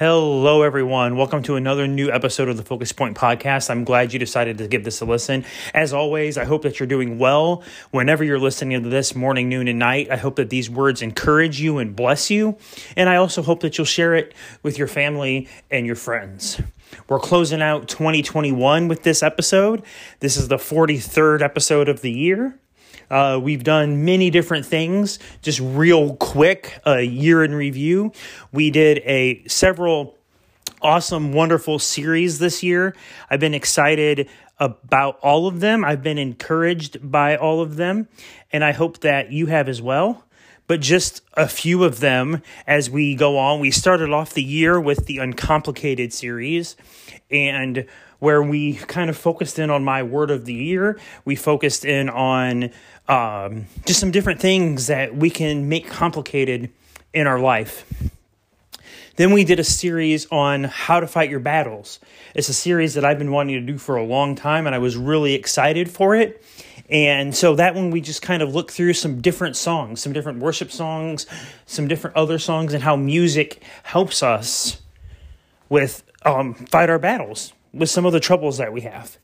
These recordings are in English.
Hello, everyone. Welcome to another new episode of the Focus Point podcast. I'm glad you decided to give this a listen. As always, I hope that you're doing well whenever you're listening to this morning, noon, and night. I hope that these words encourage you and bless you. And I also hope that you'll share it with your family and your friends. We're closing out 2021 with this episode. This is the 43rd episode of the year. Uh, we've done many different things. Just real quick, a year in review. We did a several awesome, wonderful series this year. I've been excited about all of them. I've been encouraged by all of them, and I hope that you have as well. But just a few of them as we go on. We started off the year with the Uncomplicated series, and where we kind of focused in on my word of the year. We focused in on um, just some different things that we can make complicated in our life. Then we did a series on how to fight your battles. It's a series that I've been wanting to do for a long time, and I was really excited for it. And so that one, we just kind of looked through some different songs, some different worship songs, some different other songs, and how music helps us with um, fight our battles with some of the troubles that we have.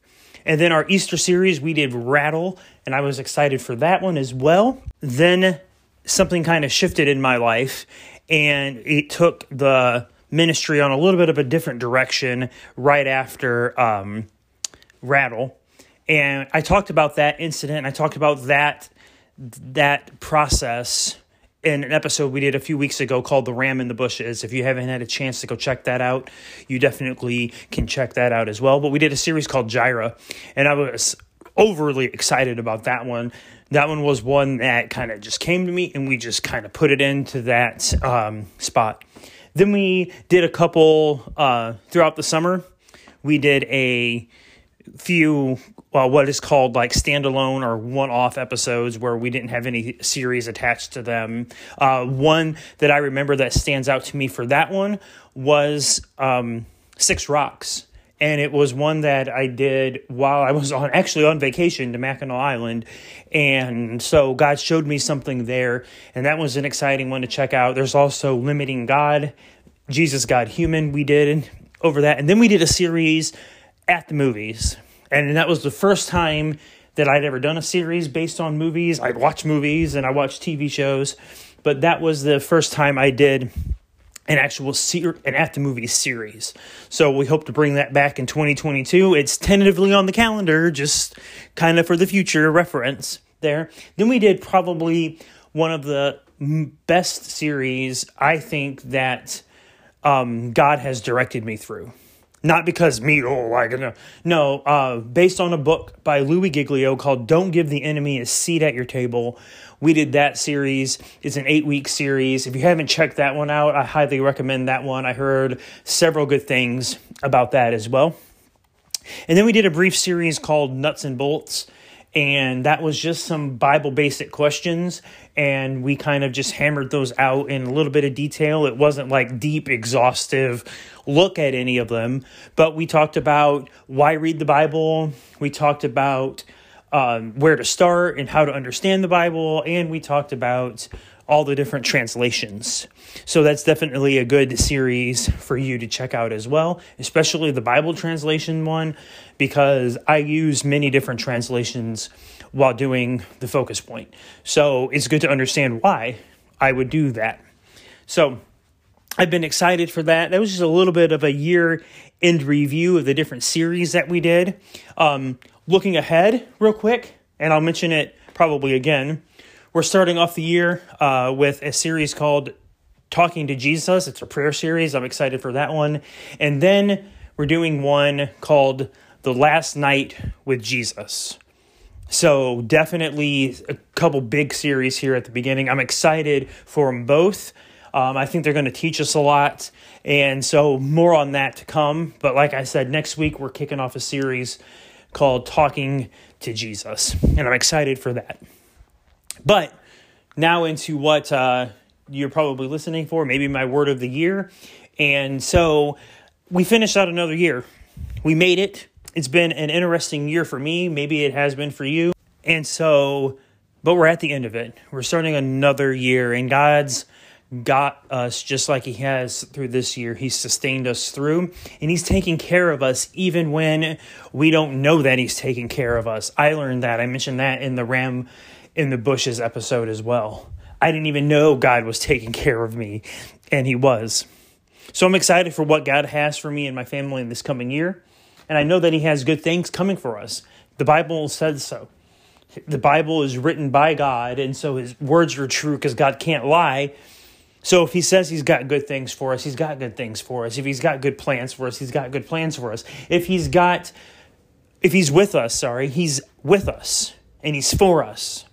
And then our Easter series, we did Rattle, and I was excited for that one as well. Then something kind of shifted in my life, and it took the ministry on a little bit of a different direction right after um, Rattle. And I talked about that incident. I talked about that that process in an episode we did a few weeks ago called The Ram in the Bushes. If you haven't had a chance to go check that out, you definitely can check that out as well. But we did a series called Jireh, and I was overly excited about that one. That one was one that kind of just came to me, and we just kind of put it into that um, spot. Then we did a couple uh, throughout the summer. We did a few well, what is called like standalone or one off episodes where we didn't have any series attached to them. Uh, one that I remember that stands out to me for that one was um, Six Rocks. And it was one that I did while I was on actually on vacation to Mackinac Island. And so God showed me something there. And that was an exciting one to check out. There's also Limiting God, Jesus God Human, we did over that. And then we did a series at the movies and that was the first time that I'd ever done a series based on movies. I'd watch movies and I watch TV shows, but that was the first time I did an actual ser- an at the movies series. So we hope to bring that back in 2022. It's tentatively on the calendar, just kind of for the future reference there. Then we did probably one of the best series I think that um, God has directed me through. Not because me, oh, I gonna no. Uh, based on a book by Louie Giglio called "Don't Give the Enemy a Seat at Your Table." We did that series. It's an eight week series. If you haven't checked that one out, I highly recommend that one. I heard several good things about that as well. And then we did a brief series called Nuts and Bolts and that was just some Bible basic questions. And we kind of just hammered those out in a little bit of detail. It wasn't like deep, exhaustive look at any of them, but we talked about why read the Bible. We talked about um, where to start and how to understand the Bible. And we talked about all the different translations. So that's definitely a good series for you to check out as well, especially the Bible translation one, because I use many different translations while doing the focus point. So it's good to understand why I would do that. So I've been excited for that. That was just a little bit of a year end review of the different series that we did. Um, looking ahead, real quick, and I'll mention it probably again we're starting off the year uh, with a series called Talking to Jesus. It's a prayer series. I'm excited for that one. And then we're doing one called The Last Night with Jesus. So, definitely a couple big series here at the beginning. I'm excited for them both. Um, I think they're going to teach us a lot. And so, more on that to come. But, like I said, next week we're kicking off a series called Talking to Jesus. And I'm excited for that. But now into what uh, you're probably listening for, maybe my word of the year. And so we finished out another year. We made it. It's been an interesting year for me. Maybe it has been for you. And so, but we're at the end of it. We're starting another year, and God's got us just like He has through this year. He's sustained us through, and He's taking care of us even when we don't know that He's taking care of us. I learned that. I mentioned that in the Ram in the Bushes episode as well. I didn't even know God was taking care of me, and He was. So I'm excited for what God has for me and my family in this coming year, and I know that He has good things coming for us. The Bible says so. The Bible is written by God, and so His words are true because God can't lie. So if He says He's got good things for us, He's got good things for us. If He's got good plans for us, He's got good plans for us. If He's got, if He's with us, sorry, He's with us and He's for us.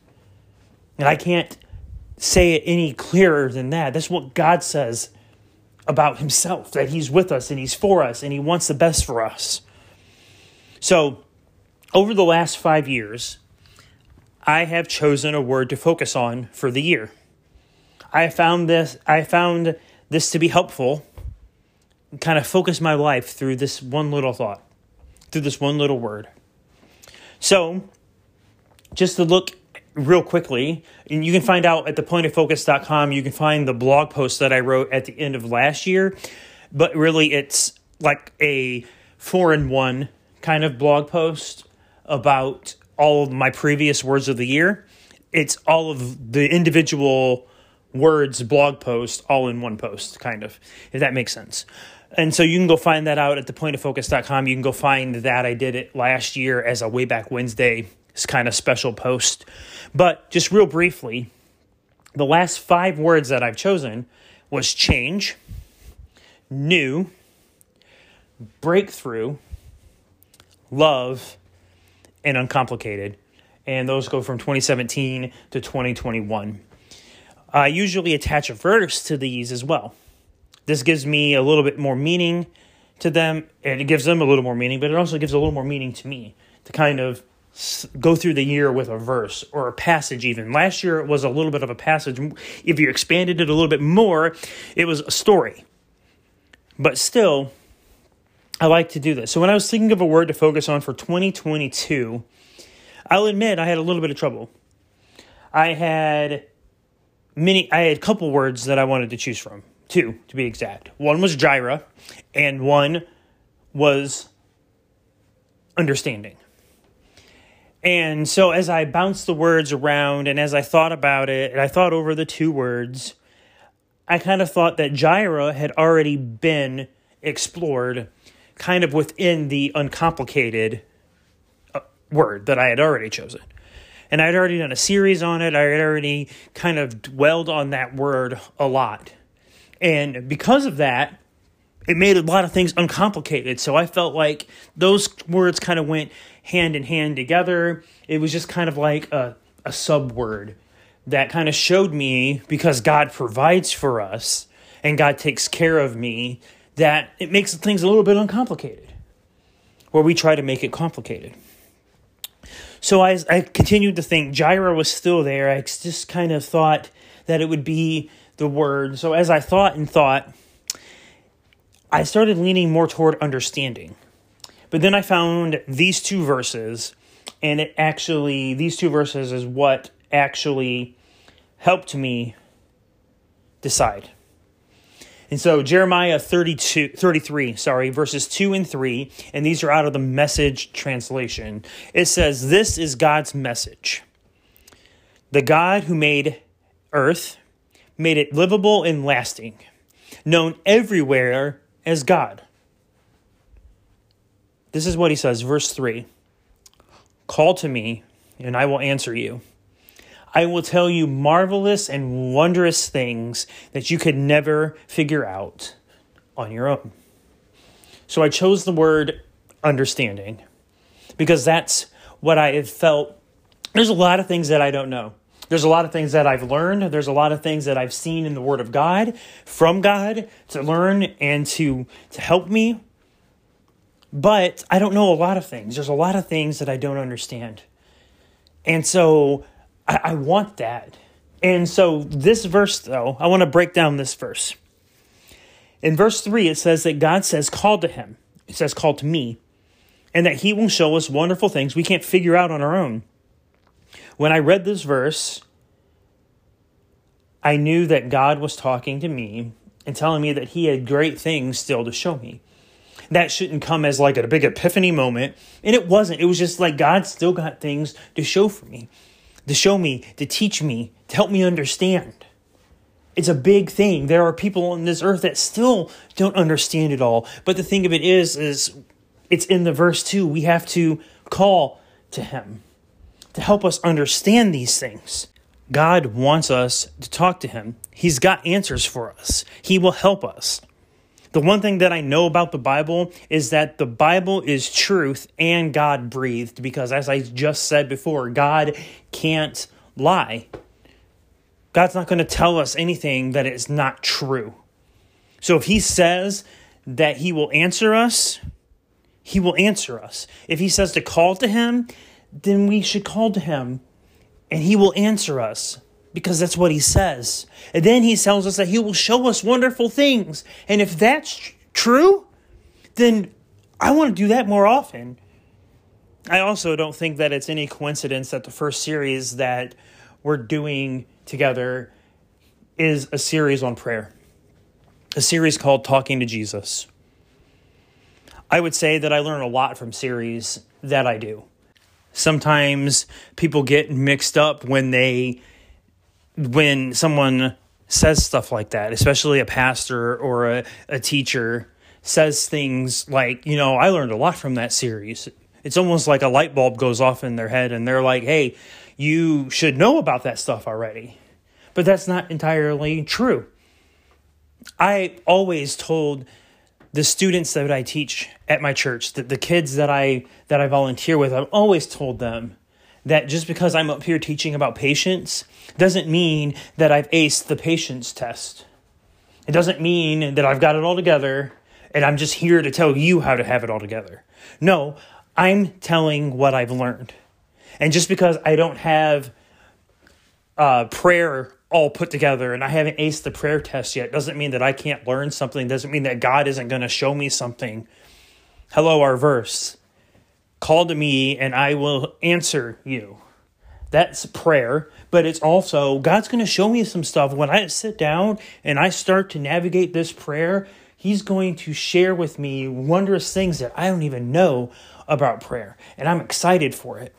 And I can't say it any clearer than that. That's what God says about himself that he's with us and he's for us and he wants the best for us. So, over the last five years, I have chosen a word to focus on for the year. I found this I found this to be helpful kind of focus my life through this one little thought, through this one little word. So, just to look real quickly, and you can find out at thepointofocus.com, you can find the blog post that I wrote at the end of last year, but really it's like a four in one kind of blog post about all of my previous words of the year. It's all of the individual words blog post all in one post, kind of, if that makes sense. And so you can go find that out at thepointofocus.com. You can go find that I did it last year as a way back Wednesday kind of special post. But just real briefly, the last five words that I've chosen was change, new, breakthrough, love, and uncomplicated. And those go from 2017 to 2021. I usually attach a verse to these as well. This gives me a little bit more meaning to them, and it gives them a little more meaning, but it also gives a little more meaning to me to kind of go through the year with a verse or a passage even. Last year it was a little bit of a passage. If you expanded it a little bit more it was a story. But still i like to do this. So when i was thinking of a word to focus on for 2022 i'll admit i had a little bit of trouble. I had many i had a couple words that i wanted to choose from two to be exact. One was Jireh and one was understanding and so as I bounced the words around and as I thought about it, and I thought over the two words, I kind of thought that Jireh had already been explored kind of within the uncomplicated uh, word that I had already chosen. And I had already done a series on it. I had already kind of dwelled on that word a lot. And because of that, it made a lot of things uncomplicated. So I felt like those words kind of went hand in hand together. It was just kind of like a, a sub word that kind of showed me because God provides for us and God takes care of me that it makes things a little bit uncomplicated where we try to make it complicated. So I, I continued to think Jireh was still there. I just kind of thought that it would be the word. So as I thought and thought, I started leaning more toward understanding. But then I found these two verses, and it actually, these two verses is what actually helped me decide. And so Jeremiah 32, 33, sorry, verses 2 and 3, and these are out of the message translation. It says, This is God's message. The God who made earth, made it livable and lasting, known everywhere as God. This is what he says, verse 3 Call to me, and I will answer you. I will tell you marvelous and wondrous things that you could never figure out on your own. So I chose the word understanding because that's what I have felt. There's a lot of things that I don't know. There's a lot of things that I've learned. There's a lot of things that I've seen in the Word of God from God to learn and to, to help me. But I don't know a lot of things. There's a lot of things that I don't understand. And so I, I want that. And so this verse, though, I want to break down this verse. In verse 3, it says that God says, Call to him. It says, Call to me. And that he will show us wonderful things we can't figure out on our own when I read this verse, I knew that God was talking to me and telling me that He had great things still to show me. That shouldn't come as like a big epiphany moment. And it wasn't. It was just like God still got things to show for me, to show me, to teach me, to help me understand. It's a big thing. There are people on this earth that still don't understand it all. But the thing of it is, is it's in the verse too. We have to call to Him to help us understand these things. God wants us to talk to Him. He's got answers for us. He will help us. The one thing that I know about the Bible is that the Bible is truth and God breathed because, as I just said before, God can't lie. God's not going to tell us anything that is not true. So if He says that He will answer us, He will answer us. If He says to call to Him, then we should call to Him and He will answer us because that's what He says. And then He tells us that He will show us wonderful things. And if that's true, then I want to do that more often. I also don't think that it's any coincidence that the first series that we're doing together is a series on prayer, a series called Talking to Jesus. I would say that I learn a lot from series that I do. Sometimes people get mixed up when they when someone says stuff like that, especially a pastor or a, a teacher says things like, you know, I learned a lot from that series. It's almost like a light bulb goes off in their head and they're like, hey, you should know about that stuff already. But that's not entirely true. I always told the students that I teach at my church, that the kids that I that I volunteer with, I've always told them that just because I'm up here teaching about patience doesn't mean that I've aced the patience test. It doesn't mean that I've got it all together and I'm just here to tell you how to have it all together. No, I'm telling what I've learned. And just because I don't have uh, prayer all put together and I haven't aced the prayer test yet doesn't mean that I can't learn something, doesn't mean that God isn't going to show me something. Hello, our verse. Call to me and I will answer you. That's prayer, but it's also God's going to show me some stuff. When I sit down and I start to navigate this prayer, He's going to share with me wondrous things that I don't even know about prayer. And I'm excited for it.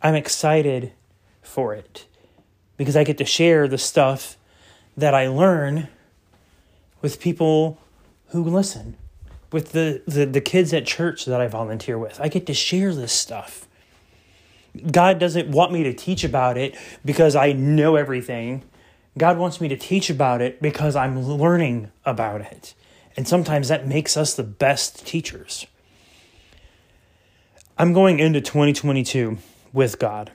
I'm excited for it because I get to share the stuff that I learn with people who listen, with the, the, the kids at church that I volunteer with. I get to share this stuff. God doesn't want me to teach about it because I know everything. God wants me to teach about it because I'm learning about it. And sometimes that makes us the best teachers. I'm going into 2022 with God.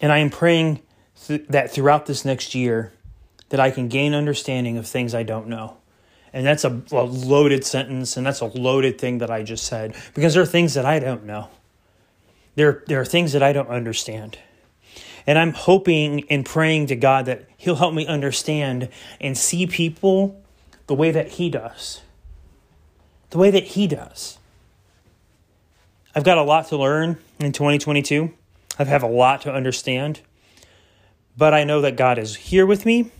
And I am praying th- that throughout this next year that I can gain understanding of things I don't know. And that's a, a, loaded sentence and that's a loaded thing that I just said because there are things that I don't know. There, there are things that I don't understand. And I'm hoping and praying to God that He'll help me understand and see people the way that He does. The way that He does. I've got a lot to learn in 2022. I have a lot to understand but I know that God is here with me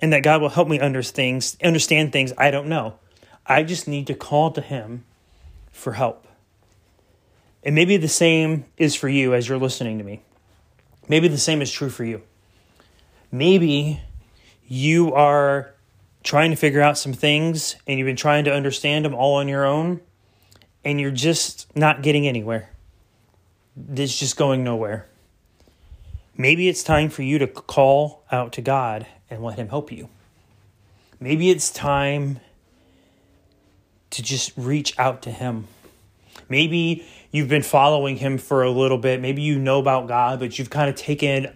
and that God will help me understand things, understand things I don't know. I just need to call to Him for help. And maybe the same is for you as you're listening to me. Maybe the same is true for you. Maybe you are trying to figure out some things and you've been trying to understand them all on your own and you're just not getting anywhere. It's just going nowhere. Maybe it's time for you to call out to God and let Him help you. Maybe it's time to just reach out to Him. Maybe you've been following Him for a little bit. Maybe you know about God, but you've kind of taken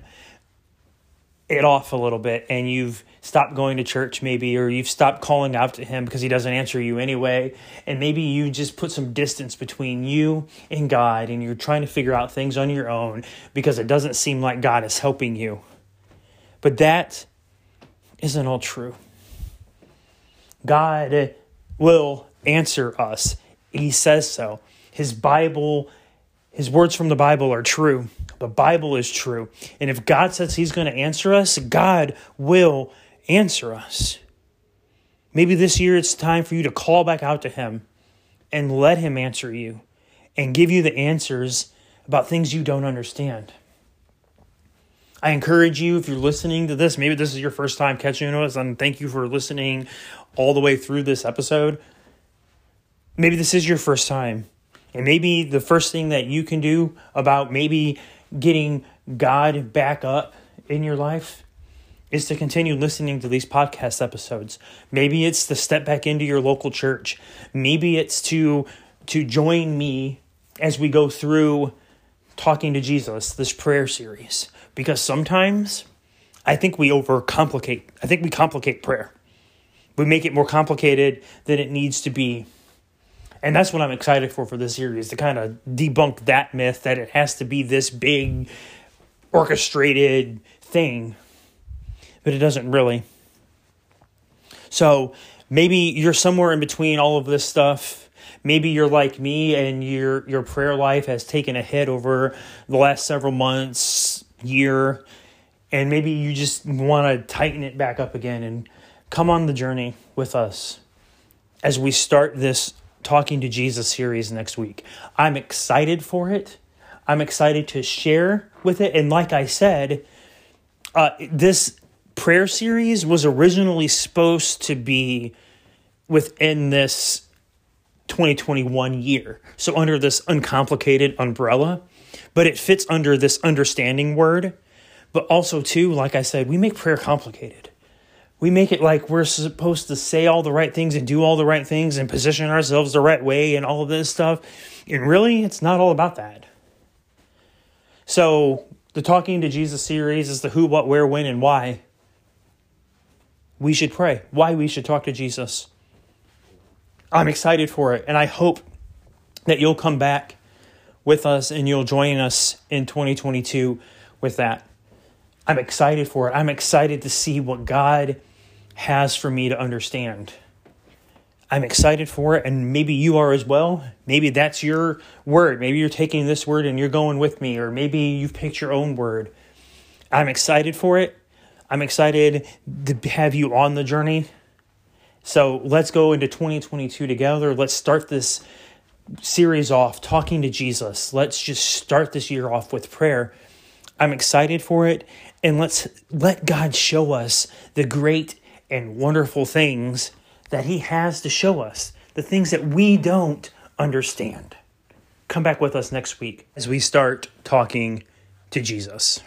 it off a little bit and you've stopped going to church maybe or you've stopped calling out to him because he doesn't answer you anyway and maybe you just put some distance between you and God and you're trying to figure out things on your own because it doesn't seem like God is helping you but that isn't all true God will answer us he says so his bible his words from the bible are true The Bible is true. And if God says He's going to answer us, God will answer us. Maybe this year it's time for you to call back out to Him and let Him answer you and give you the answers about things you don't understand. I encourage you, if you're listening to this, maybe this is your first time catching us, and thank you for listening all the way through this episode. Maybe this is your first time. And maybe the first thing that you can do about maybe getting God back up in your life is to continue listening to these podcast episodes. Maybe it's to step back into your local church. Maybe it's to to join me as we go through talking to Jesus, this prayer series. Because sometimes I think we overcomplicate. I think we complicate prayer. We make it more complicated than it needs to be. And that's what I'm excited for for this series to kind of debunk that myth that it has to be this big orchestrated thing but it doesn't really. So maybe you're somewhere in between all of this stuff. Maybe you're like me and your your prayer life has taken a hit over the last several months, year, and maybe you just want to tighten it back up again and come on the journey with us as we start this talking to Jesus series next week. I'm excited for it. I'm excited to share with it and like I said, uh, this prayer series was originally supposed to be within this 2021 year. So under this uncomplicated umbrella, but it fits under this understanding word. But also too, like I said, we make prayer complicated. We make it like we're supposed to say all the right things and do all the right things and position ourselves the right way and all of this stuff. And really, it's not all about that. So, the Talking to Jesus series is the who, what, where, when, and why we should pray, why we should talk to Jesus. I'm excited for it, and I hope that you'll come back with us and you'll join us in 2022 with that. I'm excited for it. I'm excited to see what God has for me to understand. I'm excited for it, and maybe you are as well. Maybe that's your word. Maybe you're taking this word and you're going with me, or maybe you've picked your own word. I'm excited for it. I'm excited to have you on the journey. So let's go into 2022 together. Let's start this series off talking to Jesus. Let's just start this year off with prayer. I'm excited for it. And let's let God show us the great and wonderful things that He has to show us, the things that we don't understand. Come back with us next week as we start talking to Jesus.